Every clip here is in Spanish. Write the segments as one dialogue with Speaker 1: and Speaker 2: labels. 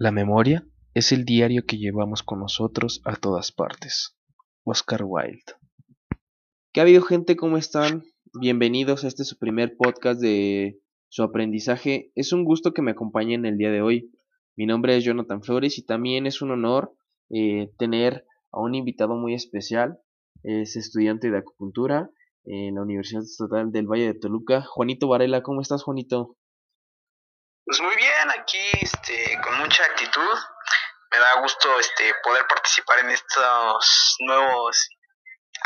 Speaker 1: La memoria es el diario que llevamos con nosotros a todas partes. Oscar Wilde. ¿Qué ha habido gente? ¿Cómo están? Bienvenidos a este su primer podcast de su aprendizaje. Es un gusto que me acompañen el día de hoy. Mi nombre es Jonathan Flores y también es un honor eh, tener a un invitado muy especial. Es estudiante de acupuntura en la Universidad Estatal del Valle de Toluca. Juanito Varela, ¿cómo estás, Juanito?
Speaker 2: Pues muy bien, aquí este, con mucha actitud. Me da gusto este, poder participar en estos nuevos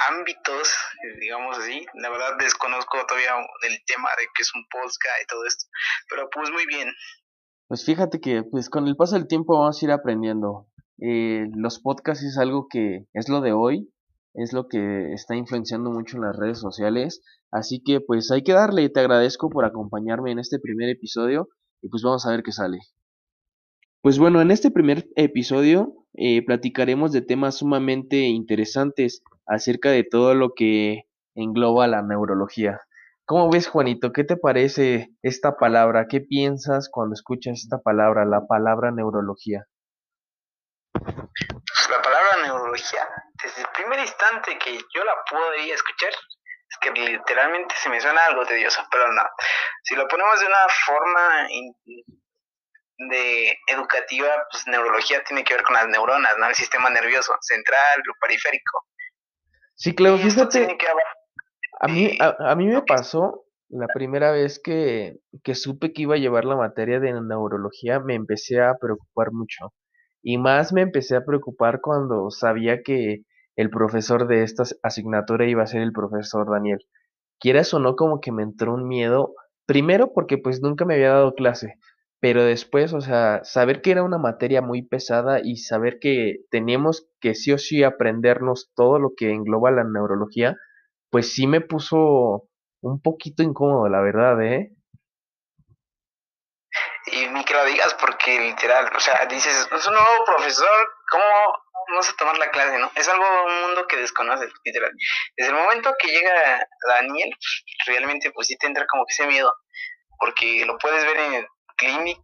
Speaker 2: ámbitos, digamos así. La verdad desconozco todavía el tema de que es un podcast y todo esto, pero pues muy bien.
Speaker 1: Pues fíjate que pues con el paso del tiempo vamos a ir aprendiendo. Eh, los podcasts es algo que es lo de hoy, es lo que está influenciando mucho en las redes sociales, así que pues hay que darle. Te agradezco por acompañarme en este primer episodio y pues vamos a ver qué sale. Pues bueno, en este primer episodio eh, platicaremos de temas sumamente interesantes acerca de todo lo que engloba la neurología. ¿Cómo ves, Juanito? ¿Qué te parece esta palabra? ¿Qué piensas cuando escuchas esta palabra, la palabra neurología?
Speaker 2: Pues la palabra neurología, desde el primer instante que yo la podría escuchar, es que literalmente se me suena algo tedioso, pero no. Si lo ponemos de una forma de educativa, pues neurología tiene que ver con las neuronas, ¿no? El sistema nervioso central, lo periférico.
Speaker 1: Sí, claro, fíjate. A mí, a, mí me pasó la primera vez que, que supe que iba a llevar la materia de neurología, me empecé a preocupar mucho. Y más me empecé a preocupar cuando sabía que el profesor de esta asignatura iba a ser el profesor Daniel. Quieras o no, como que me entró un miedo, primero porque pues nunca me había dado clase, pero después, o sea, saber que era una materia muy pesada y saber que teníamos que sí o sí aprendernos todo lo que engloba la neurología, pues sí me puso un poquito incómodo, la verdad, ¿eh?
Speaker 2: Y ni que lo digas porque literal, o sea, dices, es un nuevo profesor, ¿cómo vamos a tomar la clase, no? Es algo, un mundo que desconoces, literal. Desde el momento que llega Daniel, realmente pues sí te entra como que ese miedo, porque lo puedes ver en clínica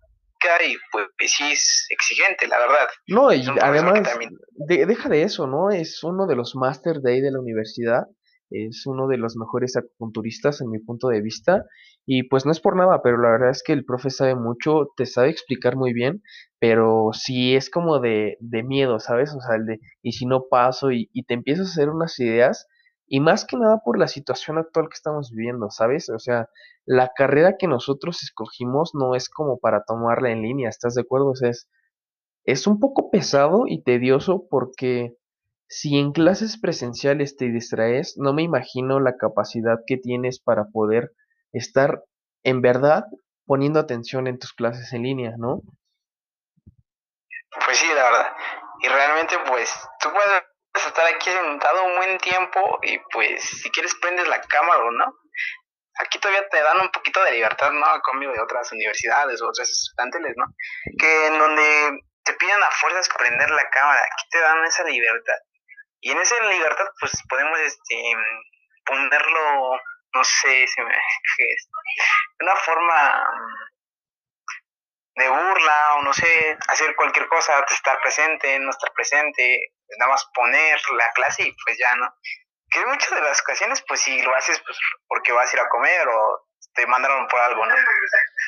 Speaker 2: y pues, sí es exigente, la verdad.
Speaker 1: No, y además, deja de eso, ¿no? Es uno de los Master Day de la universidad, es uno de los mejores acupunturistas en mi punto de vista, y pues no es por nada, pero la verdad es que el profe sabe mucho, te sabe explicar muy bien, pero sí es como de, de miedo, ¿sabes? O sea, el de, y si no paso, y, y te empiezas a hacer unas ideas, y más que nada por la situación actual que estamos viviendo, ¿sabes? O sea, la carrera que nosotros escogimos no es como para tomarla en línea, ¿estás de acuerdo? O sea, es, es un poco pesado y tedioso porque si en clases presenciales te distraes, no me imagino la capacidad que tienes para poder estar en verdad poniendo atención en tus clases en línea, ¿no?
Speaker 2: Pues sí, la verdad. Y realmente, pues, tú puedes estar aquí sentado un buen tiempo y pues si quieres prendes la cámara o no. Aquí todavía te dan un poquito de libertad, ¿no? A cambio de otras universidades o otras estudiantes, ¿no? Que en donde te piden a fuerzas prender la cámara, aquí te dan esa libertad. Y en esa libertad pues podemos este ponerlo, no sé, si me, de una forma de burla o no sé, hacer cualquier cosa, estar presente, no estar presente, nada más poner la clase y pues ya, ¿no? Que en muchas de las ocasiones, pues si lo haces pues porque vas a ir a comer o te mandaron por algo, ¿no?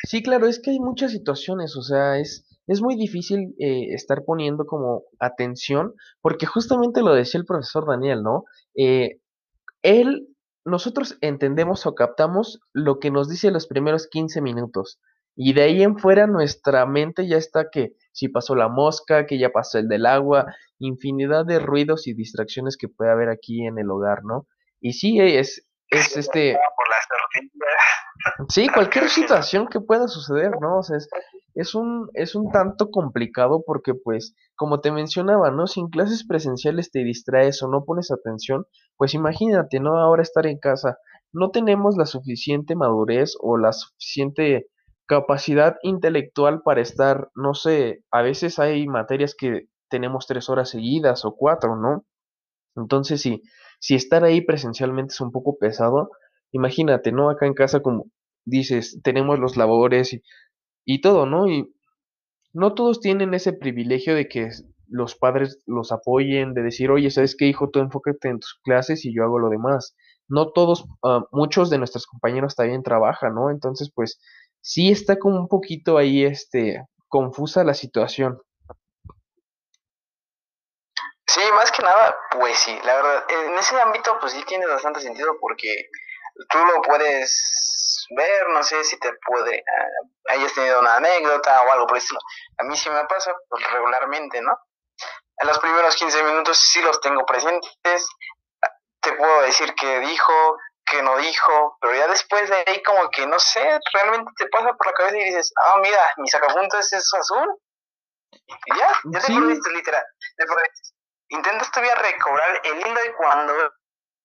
Speaker 1: Sí, claro, es que hay muchas situaciones, o sea, es, es muy difícil eh, estar poniendo como atención, porque justamente lo decía el profesor Daniel, ¿no? Eh, él, nosotros entendemos o captamos lo que nos dice los primeros 15 minutos, y de ahí en fuera nuestra mente ya está que si pasó la mosca, que ya pasó el del agua, infinidad de ruidos y distracciones que puede haber aquí en el hogar, ¿no? Y sí, es, es este... Sí, cualquier situación que pueda suceder, ¿no? O sea, es, es, un, es un tanto complicado porque, pues, como te mencionaba, ¿no? Si en clases presenciales te distraes o no pones atención, pues imagínate, ¿no? Ahora estar en casa. No tenemos la suficiente madurez o la suficiente capacidad intelectual para estar, no sé, a veces hay materias que tenemos tres horas seguidas o cuatro, ¿no? Entonces, si, si estar ahí presencialmente es un poco pesado, imagínate, ¿no? Acá en casa, como dices, tenemos los labores y, todo, ¿no? Y no todos tienen ese privilegio de que los padres los apoyen, de decir, oye, ¿sabes qué, hijo? Tú enfócate en tus clases y yo hago lo demás. No todos, ah, muchos de nuestros compañeros también trabajan, ¿no? Entonces, pues, sí está como un poquito ahí, este, confusa la situación.
Speaker 2: Sí, más que nada, pues sí, la verdad, en ese ámbito, pues sí tiene bastante sentido porque tú lo puedes ver, no sé si te puede, uh, hayas tenido una anécdota o algo por eso. A mí sí me pasa pues, regularmente, ¿no? En los primeros 15 minutos sí los tengo presentes, te puedo decir qué dijo, qué no dijo, pero ya después de ahí como que no sé, realmente te pasa por la cabeza y dices, ah, mira, mi sacapuntas es azul. Y ya, ya te perdiste, literal, te perdiste. Intentas todavía recobrar el hilo y cuando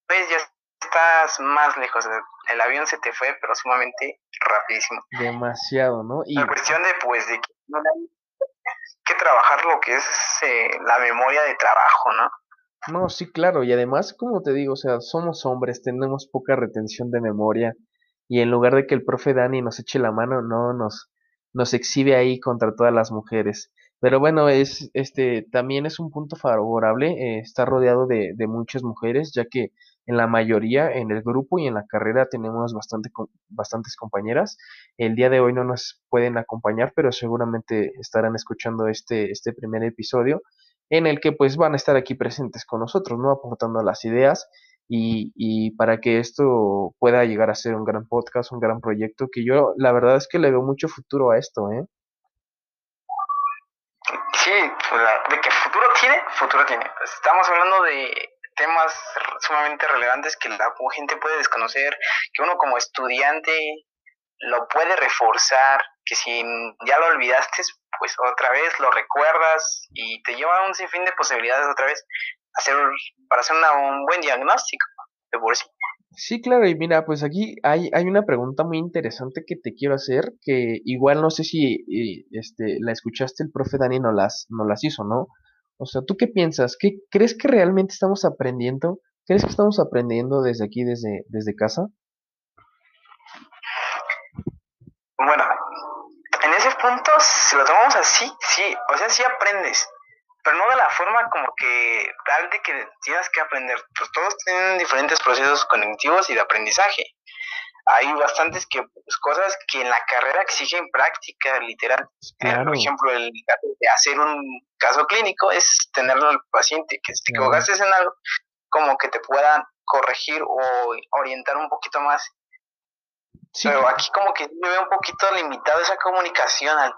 Speaker 2: ves ya estás más lejos. El avión se te fue, pero sumamente rapidísimo.
Speaker 1: Demasiado, ¿no?
Speaker 2: Y... La cuestión de, pues, de que, que trabajar lo que es eh, la memoria de trabajo, ¿no?
Speaker 1: No, sí, claro, y además, como te digo, o sea, somos hombres, tenemos poca retención de memoria, y en lugar de que el profe Dani nos eche la mano, no, nos, nos exhibe ahí contra todas las mujeres. Pero bueno, es, este, también es un punto favorable eh, estar rodeado de, de, muchas mujeres, ya que en la mayoría, en el grupo y en la carrera tenemos bastante, bastantes compañeras. El día de hoy no nos pueden acompañar, pero seguramente estarán escuchando este, este primer episodio en el que pues van a estar aquí presentes con nosotros, ¿no? Aportando las ideas y, y, para que esto pueda llegar a ser un gran podcast, un gran proyecto, que yo la verdad es que le veo mucho futuro a esto, ¿eh?
Speaker 2: De que futuro tiene, futuro tiene. Estamos hablando de temas sumamente relevantes que la gente puede desconocer, que uno como estudiante lo puede reforzar, que si ya lo olvidaste, pues otra vez lo recuerdas y te lleva a un sinfín de posibilidades otra vez hacer, para hacer un buen diagnóstico de por sí.
Speaker 1: Sí, claro, y mira, pues aquí hay, hay una pregunta muy interesante que te quiero hacer, que igual no sé si este, la escuchaste, el profe Dani no las, no las hizo, ¿no? O sea, ¿tú qué piensas? ¿Qué, ¿Crees que realmente estamos aprendiendo? ¿Crees que estamos aprendiendo desde aquí, desde, desde casa?
Speaker 2: Bueno, en ese punto, si lo tomamos así, sí, o sea, sí aprendes, pero no de la forma como que tal de que tienes que aprender. Pues todos tienen diferentes procesos cognitivos y de aprendizaje. Hay bastantes que, pues, cosas que en la carrera exigen práctica, literal. Eh, por ejemplo, el de hacer un caso clínico es tenerlo al paciente, que si te equivocaste en algo, como que te puedan corregir o orientar un poquito más. Pero aquí como que me veo un poquito limitado esa comunicación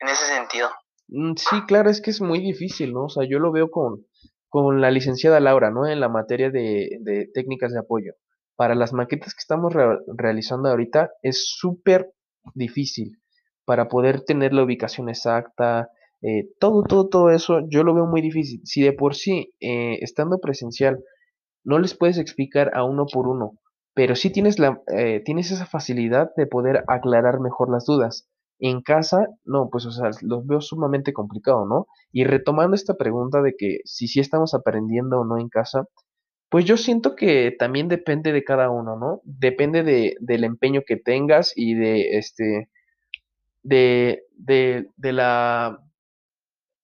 Speaker 2: en ese sentido.
Speaker 1: Mm, sí, claro, es que es muy difícil, ¿no? O sea, yo lo veo con, con la licenciada Laura, ¿no? En la materia de, de técnicas de apoyo. Para las maquetas que estamos realizando ahorita es súper difícil para poder tener la ubicación exacta, eh, todo, todo, todo eso, yo lo veo muy difícil. Si de por sí, eh, estando presencial, no les puedes explicar a uno por uno, pero sí tienes, la, eh, tienes esa facilidad de poder aclarar mejor las dudas. En casa, no, pues o sea, los veo sumamente complicado, ¿no? Y retomando esta pregunta de que si sí estamos aprendiendo o no en casa, pues yo siento que también depende de cada uno, ¿no? Depende de, del empeño que tengas y de este de, de, de la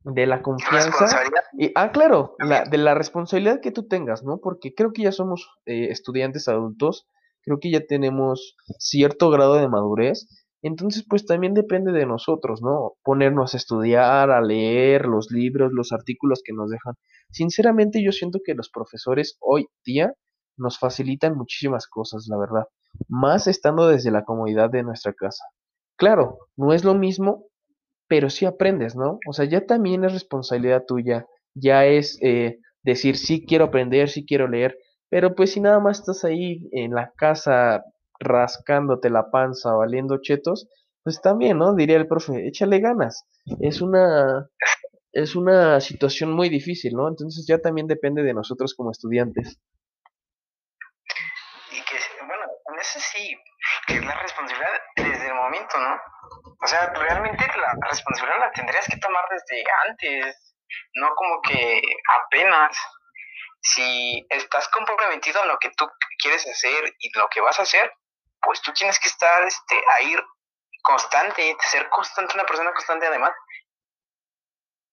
Speaker 1: de la confianza y ah claro la, de la responsabilidad que tú tengas no porque creo que ya somos eh, estudiantes adultos creo que ya tenemos cierto grado de madurez entonces, pues también depende de nosotros, ¿no? Ponernos a estudiar, a leer los libros, los artículos que nos dejan. Sinceramente, yo siento que los profesores hoy día nos facilitan muchísimas cosas, la verdad. Más estando desde la comodidad de nuestra casa. Claro, no es lo mismo, pero sí aprendes, ¿no? O sea, ya también es responsabilidad tuya. Ya es eh, decir, sí quiero aprender, sí quiero leer. Pero pues si nada más estás ahí en la casa rascándote la panza, valiendo chetos, pues también, ¿no? Diría el profe, échale ganas. Es una, es una situación muy difícil, ¿no? Entonces ya también depende de nosotros como estudiantes.
Speaker 2: Y que, bueno, en eso sí, que es la responsabilidad desde el momento, ¿no? O sea, realmente la responsabilidad la tendrías que tomar desde antes, no como que apenas. Si estás comprometido en lo que tú quieres hacer y lo que vas a hacer, pues tú tienes que estar este, a ir constante, ser constante, una persona constante además,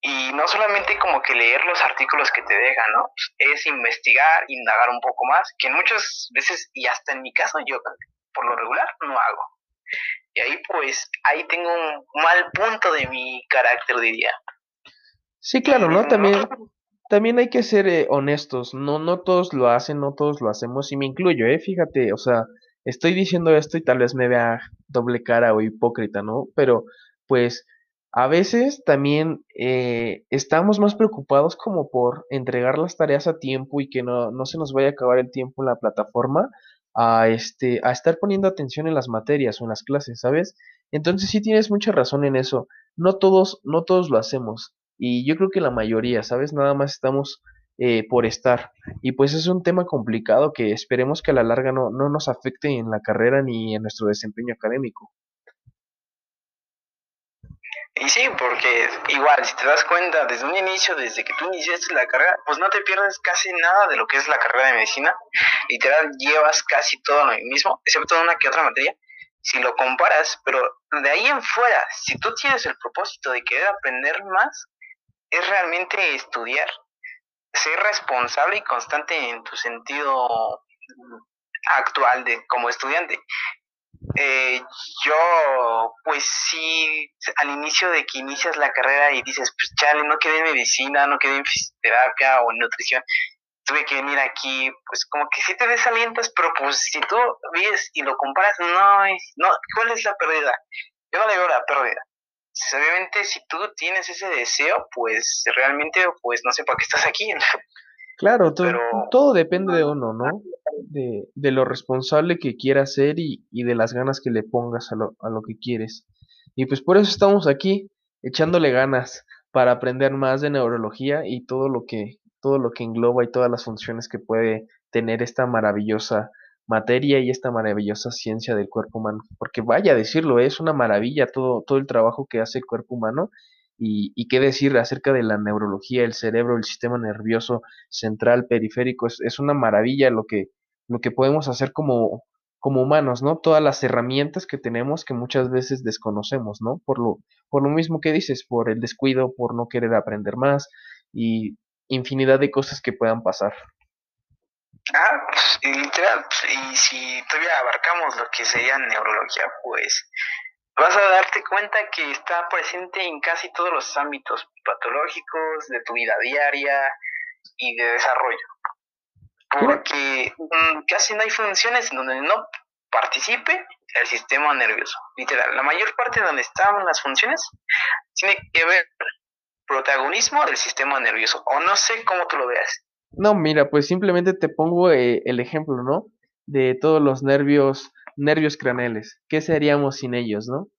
Speaker 2: Y no solamente como que leer los artículos que te dejan, ¿no? Es investigar, indagar un poco más, que muchas veces, y hasta en mi caso, yo por lo regular no hago. Y ahí pues, ahí tengo un mal punto de mi carácter, diría.
Speaker 1: Sí, claro, ¿no? También, también hay que ser eh, honestos, no, no todos lo hacen, no todos lo hacemos, y me incluyo, ¿eh? Fíjate, o sea, estoy diciendo esto y tal vez me vea doble cara o hipócrita, ¿no? Pero pues a veces también eh, estamos más preocupados como por entregar las tareas a tiempo y que no, no se nos vaya a acabar el tiempo en la plataforma a, este, a estar poniendo atención en las materias o en las clases, ¿sabes? Entonces sí tienes mucha razón en eso. No todos, no todos lo hacemos. Y yo creo que la mayoría, ¿sabes? Nada más estamos eh, por estar. Y pues es un tema complicado que esperemos que a la larga no, no nos afecte en la carrera ni en nuestro desempeño académico.
Speaker 2: Y sí, porque igual, si te das cuenta, desde un inicio, desde que tú iniciaste la carrera, pues no te pierdes casi nada de lo que es la carrera de medicina. Literal, llevas casi todo lo mismo, excepto una que otra materia. Si lo comparas, pero de ahí en fuera, si tú tienes el propósito de querer aprender más, es realmente estudiar ser responsable y constante en tu sentido actual de como estudiante. Eh, yo, pues sí, al inicio de que inicias la carrera y dices, pues chale, no quedé en medicina, no quedé en fisioterapia o en nutrición, tuve que venir aquí, pues como que sí te desalientas, pero pues si tú ves y lo comparas, no, no, ¿cuál es la pérdida? Yo no le veo la pérdida obviamente si tú tienes ese deseo, pues realmente, pues no sé para qué estás aquí.
Speaker 1: Claro, todo, todo depende de uno, ¿no? De, de lo responsable que quieras ser y, y, de las ganas que le pongas a lo, a lo que quieres. Y pues por eso estamos aquí, echándole ganas para aprender más de neurología y todo lo que, todo lo que engloba y todas las funciones que puede tener esta maravillosa materia y esta maravillosa ciencia del cuerpo humano. Porque vaya a decirlo, es una maravilla todo, todo el trabajo que hace el cuerpo humano y, qué decir acerca de la neurología, el cerebro, el sistema nervioso central, periférico, es, es, una maravilla lo que, lo que podemos hacer como, como humanos, ¿no? Todas las herramientas que tenemos que muchas veces desconocemos, ¿no? Por lo, por lo mismo que dices, por el descuido, por no querer aprender más y infinidad de cosas que puedan pasar.
Speaker 2: Ah, pues, literal, pues, y si todavía abarcamos lo que sería neurología, pues vas a darte cuenta que está presente en casi todos los ámbitos patológicos de tu vida diaria y de desarrollo. Porque mm, casi no hay funciones en donde no participe el sistema nervioso. Literal, la mayor parte de donde están las funciones tiene que ver protagonismo del sistema nervioso. O no sé cómo tú lo veas.
Speaker 1: No, mira, pues simplemente te pongo eh, el ejemplo, ¿no? De todos los nervios, nervios craneales. ¿Qué seríamos sin ellos, no?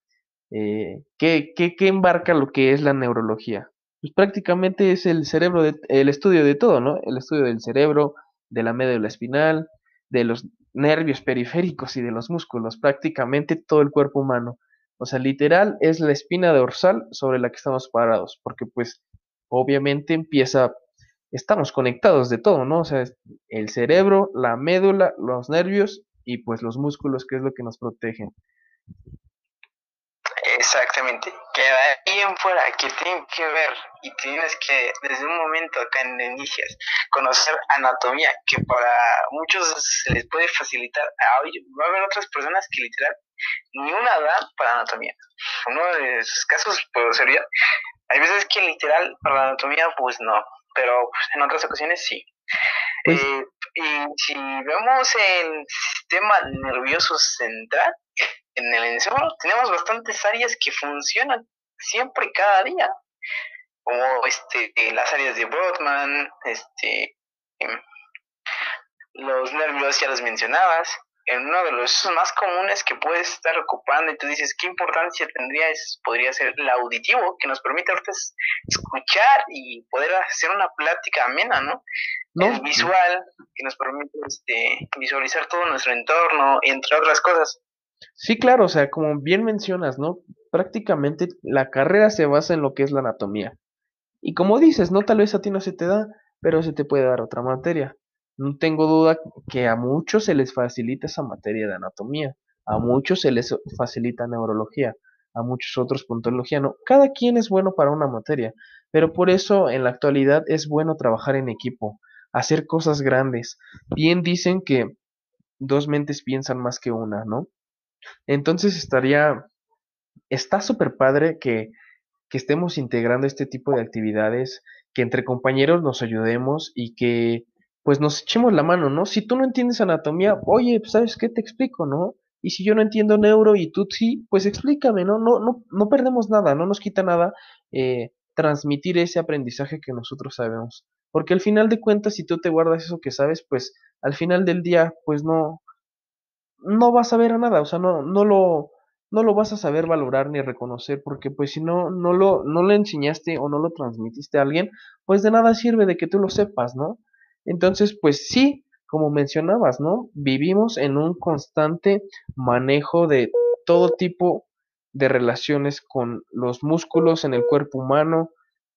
Speaker 1: Eh, ¿qué, qué, qué, embarca lo que es la neurología? Pues prácticamente es el cerebro, de, el estudio de todo, ¿no? El estudio del cerebro, de la médula espinal, de los nervios periféricos y de los músculos, prácticamente todo el cuerpo humano. O sea, literal es la espina dorsal sobre la que estamos parados, porque pues obviamente empieza estamos conectados de todo, ¿no? O sea, el cerebro, la médula, los nervios y pues los músculos, que es lo que nos protegen.
Speaker 2: Exactamente, que ahí en fuera, que tienen que ver y tienes que, desde un momento acá en inicias, conocer anatomía, que para muchos se les puede facilitar. Va a haber otras personas que literal ni una dan para anatomía. Uno de esos casos puede ser Hay veces que literal para la anatomía, pues no, pero pues, en otras ocasiones sí. Pues eh, y si vemos el sistema nervioso central, en el encéfalo tenemos bastantes áreas que funcionan siempre cada día, como este las áreas de Brodmann, este los nervios ya los mencionabas, en uno de los más comunes que puedes estar ocupando y tú dices, ¿qué importancia tendría? Es, podría ser el auditivo, que nos permite ahorita escuchar y poder hacer una plática amena, ¿no? El visual, que nos permite este, visualizar todo nuestro entorno, entre otras cosas.
Speaker 1: Sí, claro, o sea, como bien mencionas, ¿no? Prácticamente la carrera se basa en lo que es la anatomía. Y como dices, no tal vez a ti no se te da, pero se te puede dar otra materia. No tengo duda que a muchos se les facilita esa materia de anatomía, a muchos se les facilita neurología, a muchos otros puntología, no. Cada quien es bueno para una materia, Pero por eso en la actualidad es bueno trabajar en equipo, hacer cosas grandes. Bien dicen que dos mentes piensan más que una, ¿no? Entonces estaría, está súper padre que, que estemos integrando este tipo de actividades, que entre compañeros nos ayudemos y que pues nos echemos la mano, ¿no? Si tú no entiendes anatomía, oye, pues, ¿sabes qué? Te explico, ¿no? Y si yo no entiendo neuro y tú sí, pues explícame, ¿no? No, no, no perdemos nada, no nos quita nada eh, transmitir ese aprendizaje que nosotros sabemos. Porque al final de cuentas, si tú te guardas eso que sabes, pues al final del día, pues no, no vas a ver a nada, o sea, no, no lo, no lo vas a saber valorar ni reconocer, porque pues si no, no lo, no le enseñaste o no lo transmitiste a alguien, pues de nada sirve de que tú lo sepas, ¿no? Entonces, pues sí, como mencionabas, ¿no? Vivimos en un constante manejo de todo tipo de relaciones con los músculos en el cuerpo humano,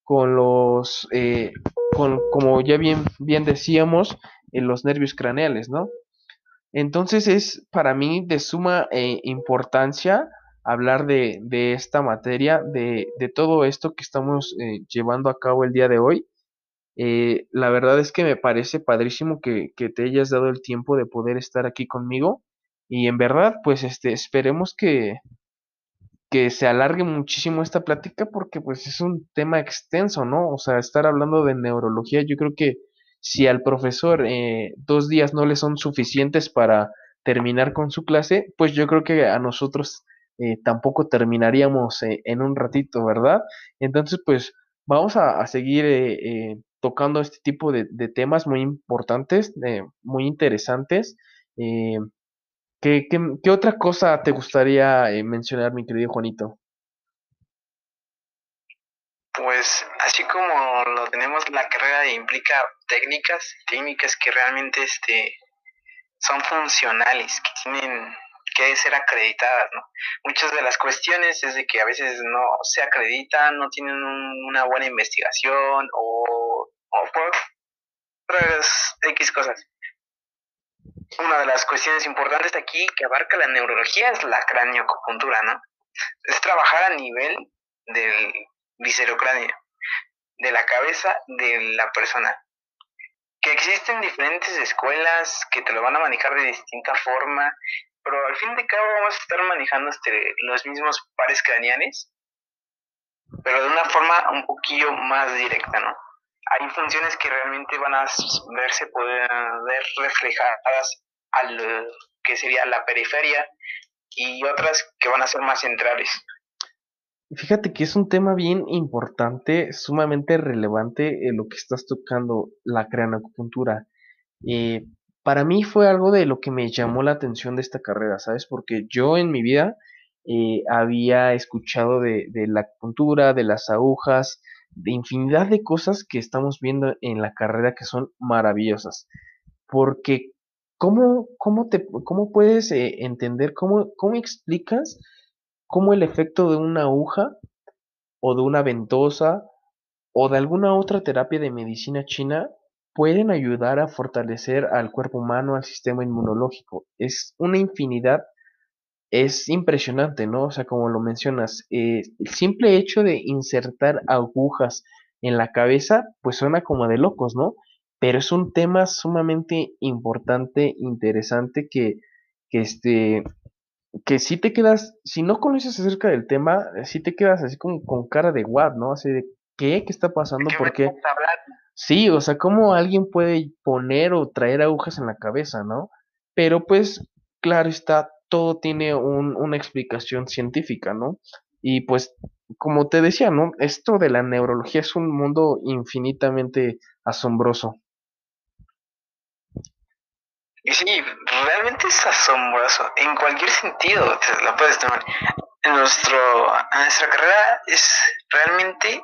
Speaker 1: con los, eh, con, como ya bien, bien decíamos, en los nervios craneales, ¿no? Entonces es para mí de suma eh, importancia hablar de, de, esta materia, de, de, todo esto que estamos eh, llevando a cabo el día de hoy. Eh, la verdad es que me parece padrísimo que, que, te hayas dado el tiempo de poder estar aquí conmigo y en verdad pues este esperemos que, que se alargue muchísimo esta plática porque pues es un tema extenso, ¿no? O sea, estar hablando de neurología yo creo que si al profesor eh, dos días no le son suficientes para terminar con su clase, pues yo creo que a nosotros eh, tampoco terminaríamos eh, en un ratito, ¿verdad? Entonces, pues vamos a, a seguir tocando este tipo de, temas muy importantes, muy interesantes. ¿qué, qué, otra cosa te gustaría mencionar, mi querido Juanito?
Speaker 2: Pues así como lo tenemos, la carrera implica técnicas, técnicas que realmente este, son funcionales, que tienen que ser acreditadas, ¿no? Muchas de las cuestiones es de que a veces no se acreditan, no tienen una buena investigación o, o por otras X cosas. Una de las cuestiones importantes aquí que abarca la neurología es la craneoacupuntura, ¿no? Es trabajar a nivel del viscerocráneo, de la cabeza de la persona. Que existen diferentes escuelas que te lo van a manejar de distinta forma, pero al fin de cabo vamos a estar manejando este, los mismos pares craneales, pero de una forma un poquillo más directa, ¿no? Hay funciones que realmente van a verse poder ver reflejadas al que sería la periferia y otras que van a ser más centrales.
Speaker 1: Fíjate que es un tema bien importante, sumamente relevante lo que estás tocando, la cranoacupuntura. Eh, para mí fue algo de lo que me llamó la atención de esta carrera, ¿sabes? Porque yo en mi vida eh, había escuchado de, de, la acupuntura, de las agujas, de infinidad de cosas que estamos viendo en la carrera que son maravillosas. Porque, ¿cómo, cómo, te, cómo puedes eh, entender, cómo, cómo explicas cómo el efecto de una aguja o de una ventosa o de alguna otra terapia de medicina china pueden ayudar a fortalecer al cuerpo humano, al sistema inmunológico. Es una infinidad, es impresionante, ¿no? O sea, como lo mencionas, eh, el simple hecho de insertar agujas en la cabeza, pues suena como de locos, ¿no? Pero es un tema sumamente importante, interesante, que, que este, que si te quedas, si no conoces acerca del tema, si te quedas así como con cara de what, ¿no? Así de, ¿qué? ¿Qué está pasando? ¿Por qué? Sí, o sea, ¿cómo alguien puede poner o traer agujas en la cabeza, ¿no? Pero pues, claro está, todo tiene un, una explicación científica, ¿no? Y pues, como te decía, ¿no? Esto de la neurología es un mundo infinitamente asombroso.
Speaker 2: Sí, realmente es asombroso. En cualquier sentido lo puedes tomar. En, nuestro, en nuestra carrera es realmente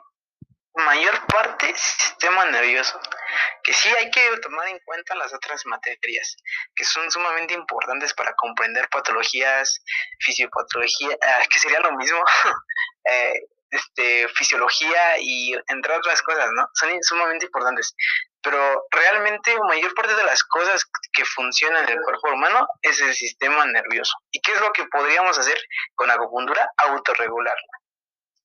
Speaker 2: mayor parte sistema nervioso. Que sí hay que tomar en cuenta las otras materias, que son sumamente importantes para comprender patologías, fisiopatología, ah, que sería lo mismo, eh, este, fisiología y entre otras cosas, ¿no? Son sumamente importantes. Pero realmente mayor parte de las cosas que funcionan en el cuerpo humano es el sistema nervioso. ¿Y qué es lo que podríamos hacer con acupuntura? Autorregularla.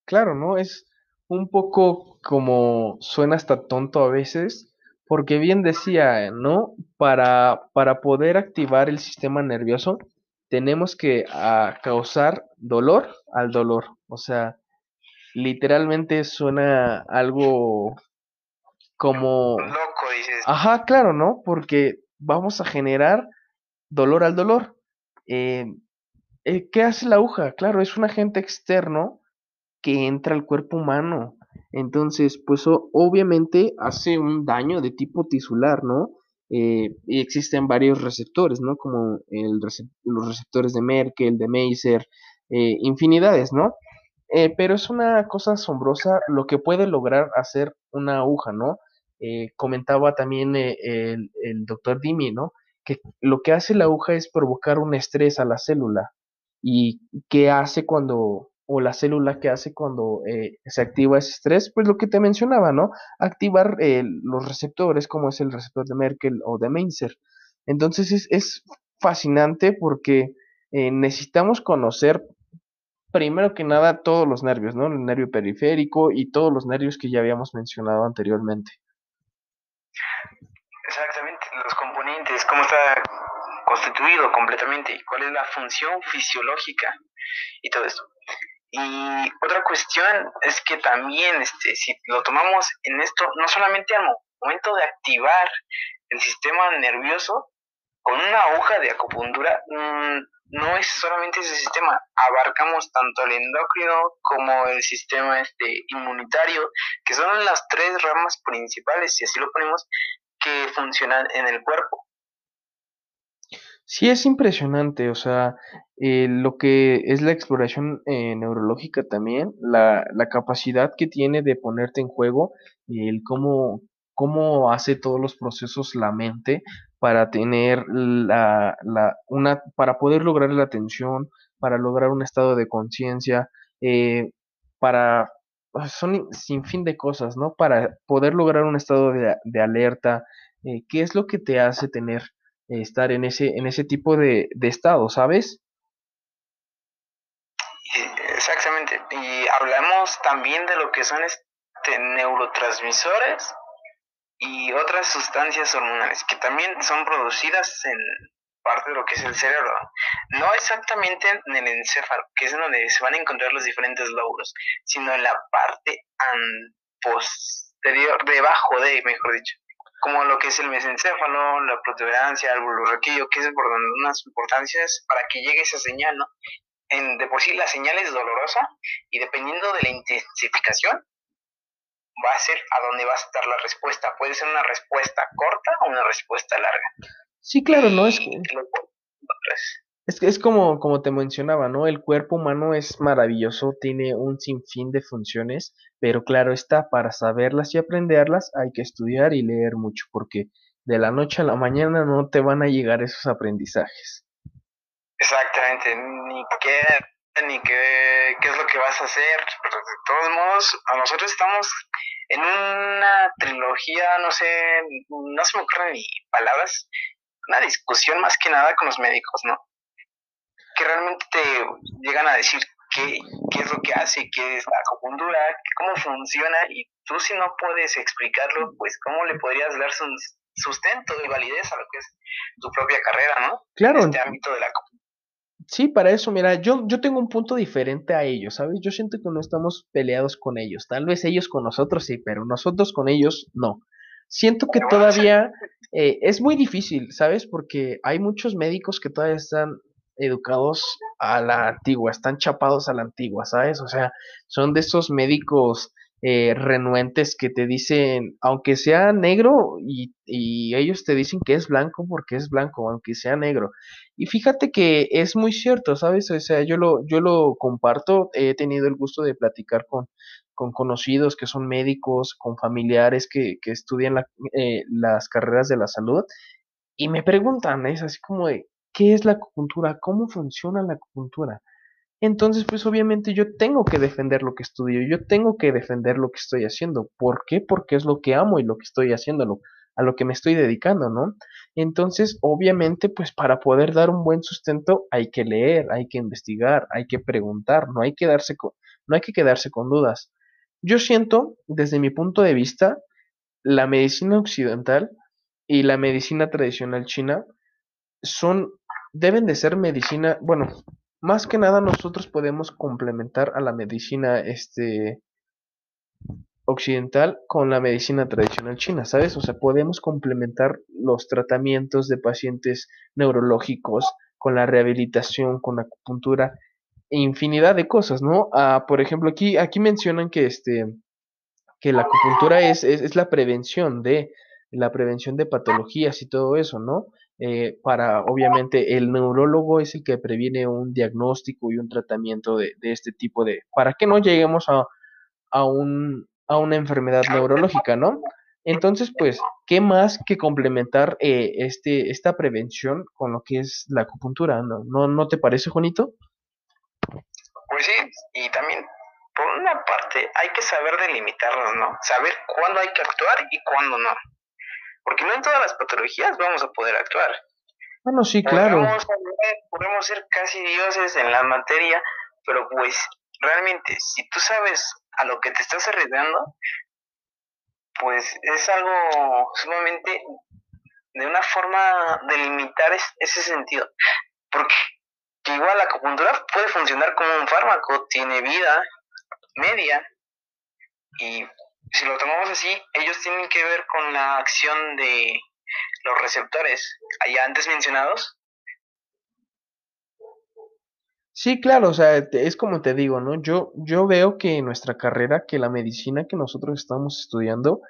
Speaker 1: Claro, ¿no? Es un poco como suena hasta tonto a veces, porque bien decía, ¿no? Para, para poder activar el sistema nervioso, tenemos que ah, causar dolor al dolor. O sea, literalmente suena algo como...
Speaker 2: Loco, dices.
Speaker 1: Ajá, claro, ¿no? Porque vamos a generar dolor al dolor. Eh, eh, ¿Qué hace la aguja? Claro, es un agente externo que entra al cuerpo humano. Entonces, pues obviamente hace un daño de tipo tisular, ¿no? Eh, y existen varios receptores, ¿no? Como los receptores de Merkel, de Meiser, infinidades, ¿no? pero es una cosa asombrosa lo que puede lograr hacer una aguja, ¿no? comentaba también el, el doctor Dimi, ¿no? Que lo que hace la aguja es provocar un estrés a la célula y qué hace cuando, o la célula que hace cuando eh, se activa ese estrés, pues lo que te mencionaba, ¿no? Activar eh, los receptores, como es el receptor de Merkel o de Mainzer. Entonces es, es fascinante porque eh, necesitamos conocer primero que nada todos los nervios, ¿no? El nervio periférico y todos los nervios que ya habíamos mencionado anteriormente.
Speaker 2: Exactamente, los componentes, cómo está constituido completamente cuál es la función fisiológica y todo esto. Y otra cuestión es que también, este, si lo tomamos en esto, no solamente al momento de activar el sistema nervioso, con una aguja de acupuntura, mm, no es solamente ese sistema, abarcamos tanto el endocrino como el sistema este, inmunitario, que son las tres ramas principales, si así lo ponemos, que funcionan en el cuerpo.
Speaker 1: Sí, es impresionante, o sea, eh, lo que es la exploración eh, neurológica también, la, la, capacidad que tiene de ponerte en juego, el cómo, cómo hace todos los procesos la mente para tener la, la, una, para poder lograr la atención, para lograr un estado de conciencia, eh, para, son sin fin de cosas, ¿no? Para poder lograr un estado de, de alerta, ¿qué es lo que te hace tener estar en ese, en ese tipo de, de estado, ¿sabes?
Speaker 2: Exactamente. Y hablamos también de lo que son este, neurotransmisores y otras sustancias hormonales que también son producidas en parte de lo que es el cerebro. No exactamente en el encéfalo, que es en donde se van a encontrar los diferentes lóbulos, sino en la parte posterior, debajo de, mejor dicho como lo que es el mesencéfalo, la protuberancia, el bulborraquillo, que es por unas importancias para que llegue esa señal, ¿no? En, de por sí la señal es dolorosa y dependiendo de la intensificación va a ser a dónde va a estar la respuesta. Puede ser una respuesta corta o una respuesta larga.
Speaker 1: Sí, claro, no es que... Es, es como, como te mencionaba, ¿no? El cuerpo humano es maravilloso, tiene un sinfín de funciones, pero claro está, para saberlas y aprenderlas hay que estudiar y leer mucho, porque de la noche a la mañana no te van a llegar esos aprendizajes.
Speaker 2: Exactamente, ni qué, ni qué, qué es lo que vas a hacer. Pero de todos modos, a nosotros estamos en una trilogía, no sé, no se me ocurren ni palabras, una discusión más que nada con los médicos, ¿no? que realmente te llegan a decir qué, qué es lo que hace, qué es la acupuntura, cómo funciona, y tú si no puedes explicarlo, pues cómo le podrías dar sustento y validez a lo que es tu propia carrera, ¿no?
Speaker 1: Claro.
Speaker 2: En este ámbito de la acupuntura.
Speaker 1: Sí, para eso, mira, yo, yo tengo un punto diferente a ellos, ¿sabes? Yo siento que no estamos peleados con ellos. Tal vez ellos con nosotros sí, pero nosotros con ellos no. Siento que todavía eh, es muy difícil, ¿sabes? Porque hay muchos médicos que todavía están educados a la antigua, están chapados a la antigua, ¿sabes? O sea, son de esos médicos eh, renuentes que te dicen, aunque sea negro, y, y, ellos te dicen que es blanco porque es blanco, aunque sea negro. Y fíjate que es muy cierto, ¿sabes? O sea, yo lo, yo lo comparto, he tenido el gusto de platicar con, con conocidos que son médicos, con familiares que, que estudian eh, las carreras de la salud, y me preguntan, es así como de, qué es la acupuntura, cómo funciona la acupuntura. Entonces, pues obviamente yo tengo que defender lo que estudio, yo tengo que defender lo que estoy haciendo. ¿Por qué? Porque es lo que amo y lo que estoy haciendo, a lo que me estoy dedicando, ¿no? Entonces, obviamente, pues para poder dar un buen sustento hay que leer, hay que investigar, hay que preguntar, no hay con, no hay que quedarse con dudas. Yo siento, desde mi punto de vista, la medicina occidental y la medicina tradicional china son, deben de ser medicina, bueno, más que nada nosotros podemos complementar a la medicina este, occidental con la medicina tradicional china, ¿sabes? O sea, podemos complementar los tratamientos de pacientes neurológicos con la rehabilitación, con la acupuntura, infinidad de cosas, ¿no? Ah, por ejemplo, aquí, aquí mencionan que, este, que la acupuntura es, es, la prevención de la prevención de patologías y todo eso, ¿no? Eh, para, obviamente, el neurólogo es el que previene un diagnóstico y un tratamiento de, de este tipo de, para que no lleguemos a, a, un, a una enfermedad neurológica, ¿no? Entonces, pues, ¿qué más que complementar eh, este, esta prevención con lo que es la acupuntura? ¿No, ¿No, ¿No te parece, Juanito?
Speaker 2: Pues sí, y también, por una parte, hay que saber delimitarnos, ¿no? Saber cuándo hay que actuar y cuándo no. Porque no en todas las patologías vamos a poder actuar.
Speaker 1: Bueno, sí, claro.
Speaker 2: Podemos, podemos ser casi dioses en la materia, pero pues realmente, si tú sabes a lo que te estás arriesgando, pues es algo sumamente de una forma de limitar ese sentido. Porque igual la acupuntura puede funcionar como un fármaco, tiene vida media y si lo tomamos así, ellos tienen que ver con la acción de los receptores allá antes mencionados
Speaker 1: Sí, claro, o sea, es como te digo, ¿no? Yo, yo veo que nuestra carrera, que la medicina que nosotros estamos estudiando,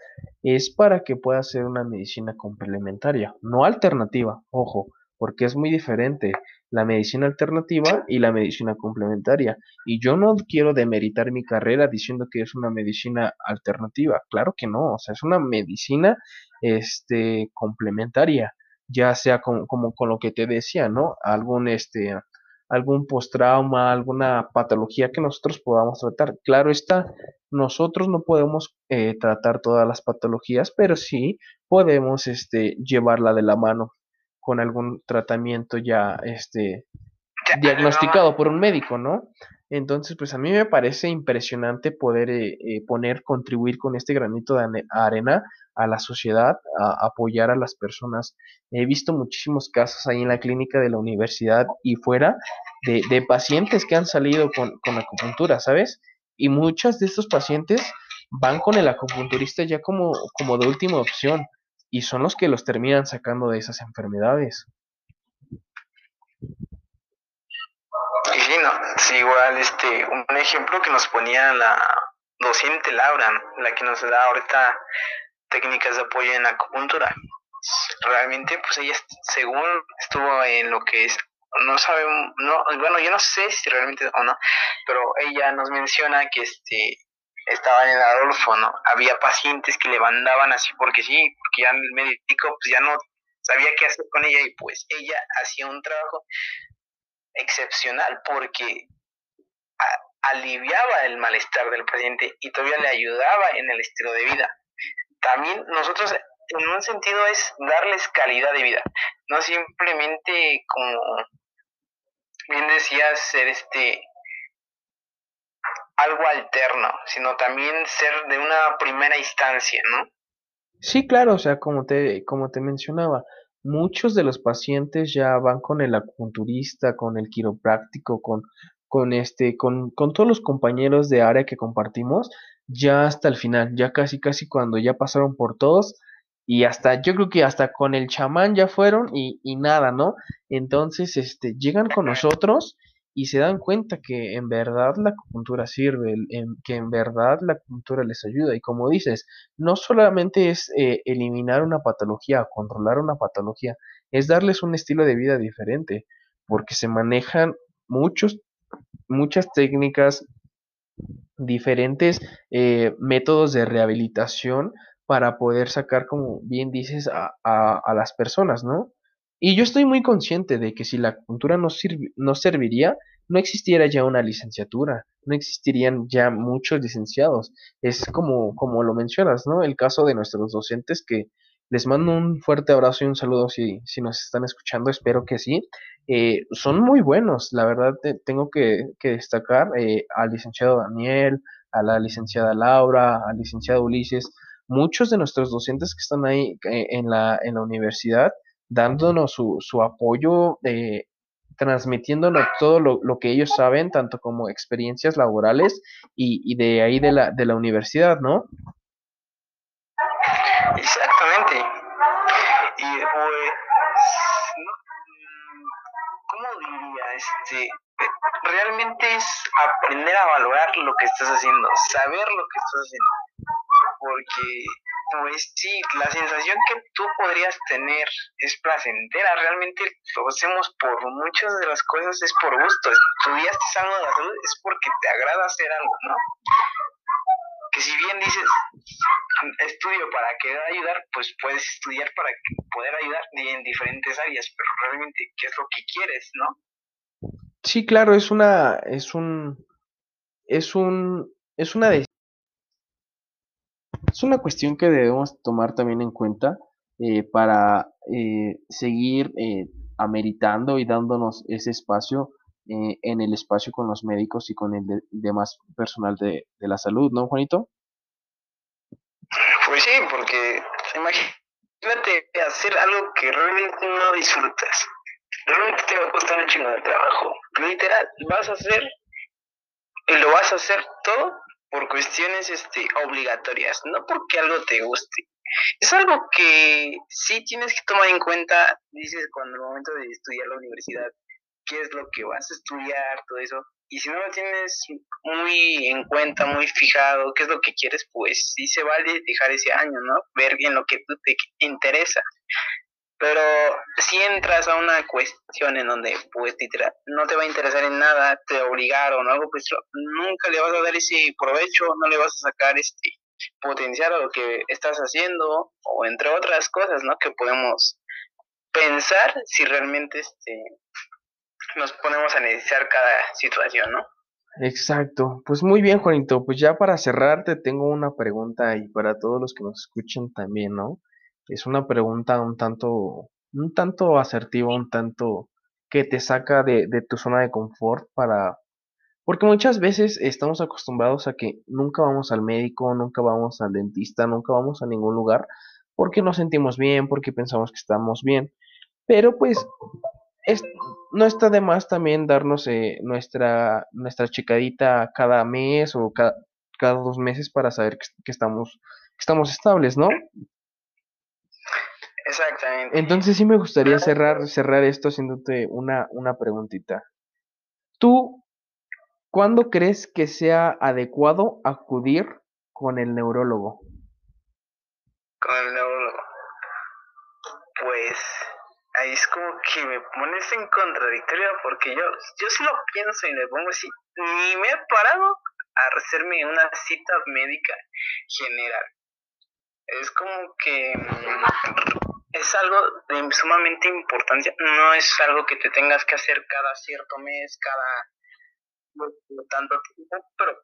Speaker 1: es para que pueda ser una medicina complementaria, no alternativa, ojo, porque es muy diferente la medicina alternativa y la medicina complementaria. Y yo no quiero demeritar mi carrera diciendo que es una medicina alternativa, claro que no, o sea, es una medicina este, complementaria, ya sea como, como con lo que te decía, ¿no? Algún este algún postrauma, alguna patología que nosotros podamos tratar. Claro está, nosotros no podemos eh, tratar todas las patologías, pero sí podemos este, llevarla de la mano con algún tratamiento ya este, diagnosticado por un médico, ¿no? Entonces, pues a mí me parece impresionante poder eh, eh, poner, contribuir con este granito de arena a la sociedad, a apoyar a las personas. He visto muchísimos casos ahí en la clínica de la universidad y fuera de, de pacientes que han salido con, con, acupuntura, ¿sabes? Y muchas de estos pacientes van con el acupunturista ya como, como de última opción y son los que los terminan sacando de esas enfermedades.
Speaker 2: Y sí, no, sí, igual este, un ejemplo que nos ponía la docente Laura, la que nos da ahorita técnicas de apoyo en acupuntura. Realmente, pues ella, según estuvo en lo que es, no sabemos, no, bueno, yo no sé si realmente o no, pero ella nos menciona que este estaba en Adolfo, ¿no? Había pacientes que le mandaban así porque sí, porque ya el médico pues ya no sabía qué hacer con ella y pues ella hacía un trabajo excepcional porque aliviaba el malestar del paciente y todavía le ayudaba en el estilo de vida también nosotros en un sentido es darles calidad de vida, no simplemente como bien decías ser este algo alterno, sino también ser de una primera instancia, ¿no?
Speaker 1: Sí, claro, o sea, como te, como te mencionaba, muchos de los pacientes ya van con el acupunturista, con el quiropráctico, con, con este, con, con todos los compañeros de área que compartimos, ya hasta el final, ya casi casi cuando ya pasaron por todos y hasta yo creo que hasta con el chamán ya fueron y, y nada, ¿no? Entonces, este, llegan con nosotros y se dan cuenta que en verdad la acupuntura sirve, que en verdad la acupuntura les ayuda. Y como dices, no solamente es eh, eliminar una patología controlar una patología, es darles un estilo de vida diferente, porque se manejan muchos, muchas técnicas, diferentes eh, métodos de rehabilitación para poder sacar, como bien dices, a, a, las personas, ¿no? Y yo estoy muy consciente de que si la acupuntura no, no serviría, no existiera ya una licenciatura, no existirían ya muchos licenciados. Es como, como lo mencionas, ¿no? El caso de nuestros docentes que les mando un fuerte abrazo y un saludo si, si nos están escuchando, espero que sí. Eh, son muy buenos, la verdad tengo que, destacar eh, al licenciado Daniel, a la licenciada Laura, al licenciado Ulises, muchos de nuestros docentes que están ahí eh, en, la, en la universidad, dándonos su, su apoyo, eh, transmitiéndonos todo lo, lo, que ellos saben, tanto como experiencias laborales y, y de ahí de la, de la universidad, ¿no?
Speaker 2: Exactamente. Y pues, ¿cómo diría? Este, realmente es aprender a valorar lo que estás haciendo, saber lo que estás haciendo. Porque, pues sí, la sensación que tú podrías tener es placentera. Realmente lo hacemos por muchas de las cosas, es por gusto. Estudiaste algo de salud, es porque te agrada hacer algo, ¿no? Que si bien dices, estudio para querer ayudar, pues puedes estudiar para poder ayudar en diferentes áreas, pero realmente, ¿qué es lo que quieres, no?
Speaker 1: Sí, claro, es una, es un, es un, es una es una cuestión que debemos tomar también en cuenta eh, para eh, seguir eh, ameritando y dándonos ese espacio en el espacio con los médicos y con el demás personal de, de la salud, ¿no, Juanito?
Speaker 2: Pues sí, porque imagínate hacer algo que realmente no disfrutas. Realmente te va a costar un chingo de trabajo. Literal, vas a hacer y lo vas a hacer todo por cuestiones este, obligatorias, no porque algo te guste. Es algo que sí tienes que tomar en cuenta, dices, cuando el momento de estudiar la universidad, qué es lo que vas a estudiar, todo eso. Y si no lo tienes muy en cuenta, muy fijado, qué es lo que quieres, pues sí se vale dejar ese año, ¿no? Ver bien lo que tú te interesa. Pero si entras a una cuestión en donde, pues, no te va a interesar en nada, te obligaron o algo, pues nunca le vas a dar ese provecho, no le vas a sacar este potencial a lo que estás haciendo, o entre otras cosas, ¿no? Que podemos pensar si realmente este nos ponemos a analizar cada situación, ¿no?
Speaker 1: Exacto. Pues muy bien, Juanito. Pues ya para cerrar te tengo una pregunta y para todos los que nos escuchan también, ¿no? Es una pregunta un tanto, un tanto asertiva, un tanto que te saca de, de tu zona de confort para... Porque muchas veces estamos acostumbrados a que nunca vamos al médico, nunca vamos al dentista, nunca vamos a ningún lugar porque nos sentimos bien, porque pensamos que estamos bien. Pero pues es, no está de más también darnos eh, nuestra, nuestra checadita cada mes o cada, cada dos meses para saber que, estamos, que estamos estables, ¿no?
Speaker 2: Exactamente.
Speaker 1: Entonces sí me gustaría cerrar, cerrar esto haciéndote una, una preguntita. ¿Tú cuándo crees que sea adecuado acudir con el neurólogo?
Speaker 2: Con el neurólogo. Pues ahí es como que me pones en contradictorio porque yo, yo sí lo pienso y me pongo así, ni me he parado a hacerme una cita médica general. Es como que mm, es algo de sumamente importancia, no es algo que te tengas que hacer cada cierto mes, cada tanto tiempo, pero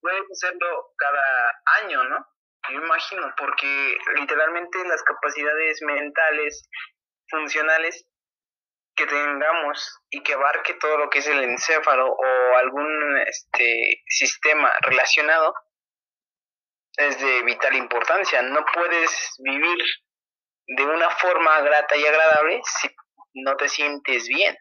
Speaker 2: puedes hacerlo cada año, ¿no? Yo imagino, porque literalmente las capacidades mentales funcionales que tengamos y que abarque todo lo que es el encéfalo o algún este sistema relacionado es de vital importancia. No puedes vivir de una forma grata y agradable si no te sientes bien.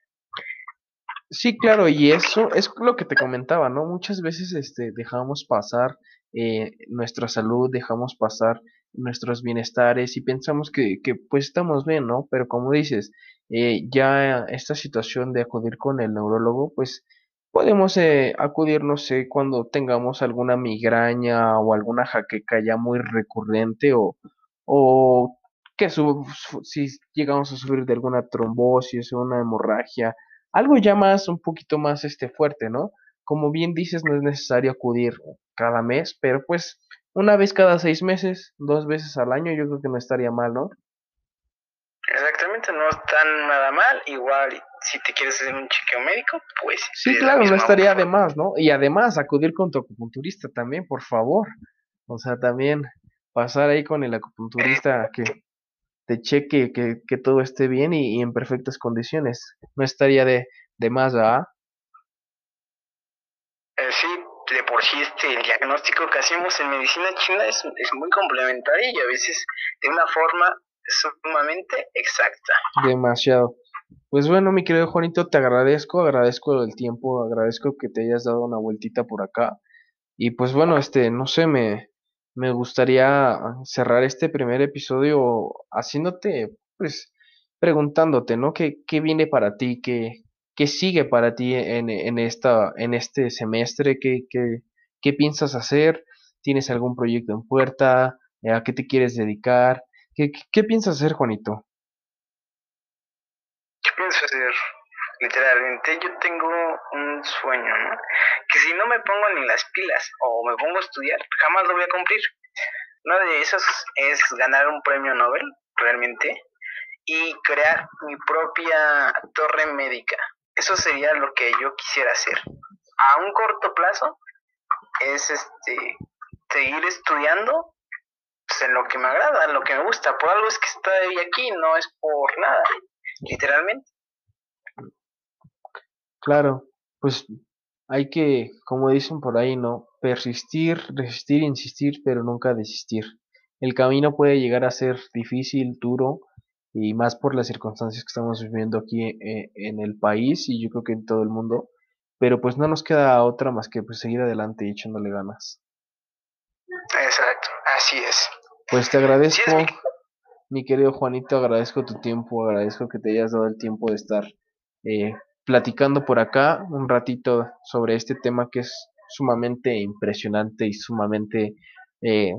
Speaker 1: Sí, claro, y eso es lo que te comentaba, ¿no? Muchas veces este, dejamos pasar eh, nuestra salud, dejamos pasar nuestros bienestares y pensamos que, que pues estamos bien, ¿no? Pero como dices, eh, ya esta situación de acudir con el neurólogo, pues podemos eh, acudir, no sé, cuando tengamos alguna migraña o alguna jaqueca ya muy recurrente o, o que si llegamos a sufrir de alguna trombosis o una hemorragia, algo ya más, un poquito más este fuerte, ¿no? Como bien dices, no es necesario acudir cada mes, pero pues una vez cada seis meses, dos veces al año, yo creo que no estaría mal, ¿no?
Speaker 2: Exactamente, no está nada mal. Igual, si te quieres hacer un chequeo médico, pues.
Speaker 1: Sí, claro, no estaría de más, ¿no? Y además, acudir con tu acupunturista también, por favor. O sea, también pasar ahí con el acupunturista que te cheque que, que todo esté bien y, en perfectas condiciones. No estaría de, de más, ¿verdad?
Speaker 2: Eh, sí, de por sí este, el diagnóstico que hacemos en medicina china es, es muy complementario y a veces de una forma sumamente exacta.
Speaker 1: Demasiado. Pues bueno, mi querido Juanito, te agradezco, agradezco el tiempo, agradezco que te hayas dado una vueltita por acá. Y pues bueno, este, no sé, me, me gustaría cerrar este primer episodio haciéndote, pues, preguntándote, ¿no? ¿Qué, qué viene para ti? ¿Qué, qué sigue para ti en, en, esta, en este semestre? ¿Qué, qué, qué piensas hacer? ¿Tienes algún proyecto en puerta? ¿A qué te quieres dedicar? ¿Qué, qué piensas hacer, Juanito?
Speaker 2: ¿Qué pienso hacer? Literalmente yo tengo un sueño, ¿no? Que si no me pongo ni las pilas o me pongo a estudiar, jamás lo voy a cumplir. Uno de esos es ganar un premio Nobel, realmente, y crear mi propia torre médica. Eso sería lo que yo quisiera hacer. A un corto plazo es este seguir estudiando pues, en lo que me agrada, en lo que me gusta. Por algo es que estoy aquí, no es por nada, literalmente.
Speaker 1: Claro, pues hay que, como dicen por ahí, ¿no? Persistir, resistir, insistir, pero nunca desistir. El camino puede llegar a ser difícil, duro, y más por las circunstancias que estamos viviendo aquí eh, en el país y yo creo que en todo el mundo, pero pues no nos queda otra más que pues seguir adelante y echándole ganas.
Speaker 2: Exacto, así es.
Speaker 1: Pues te agradezco, mi querido Juanito, agradezco tu tiempo, agradezco que te hayas dado el tiempo de estar eh, platicando por acá un ratito sobre este tema que es sumamente impresionante y sumamente eh,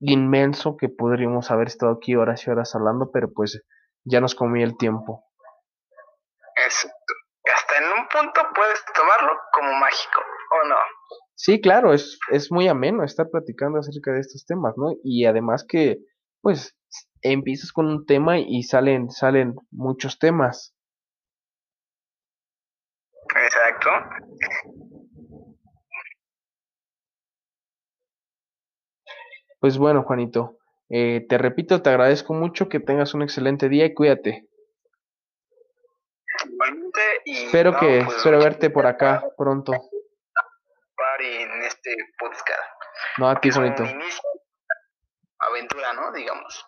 Speaker 1: inmenso que podríamos haber estado aquí horas y horas hablando, pero pues ya nos comía el tiempo.
Speaker 2: hasta en un punto puedes tomarlo como mágico, ¿o no?
Speaker 1: Sí, claro, es, es muy ameno estar platicando acerca de estos temas, ¿no? Y además que, pues, empiezas con un tema y salen, salen muchos temas. Pues bueno, Juanito, eh, te repito, te agradezco mucho, que tengas un excelente día y cuídate.
Speaker 2: Igualmente, y
Speaker 1: espero que, pues, espero verte por acá pronto.
Speaker 2: En este podcast.
Speaker 1: No, a ti, Juanito.
Speaker 2: Aventura, ¿no? Digamos.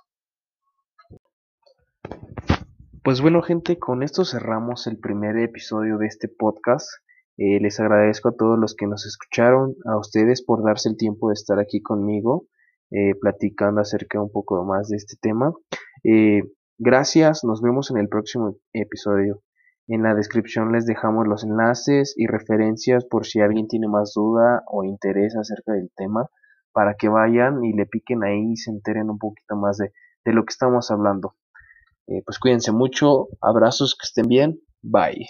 Speaker 1: Pues bueno gente, con esto cerramos el primer episodio de este podcast. Eh, les agradezco a todos los que nos escucharon, a ustedes por darse el tiempo de estar aquí conmigo, eh, platicando acerca un poco más de este tema. Eh, gracias, nos vemos en el próximo episodio. En la descripción les dejamos los enlaces y referencias por si alguien tiene más duda o interés acerca del tema, para que vayan y le piquen ahí y se enteren un poquito más de, de lo que estamos hablando. Pues cuídense mucho, abrazos, que estén bien, bye.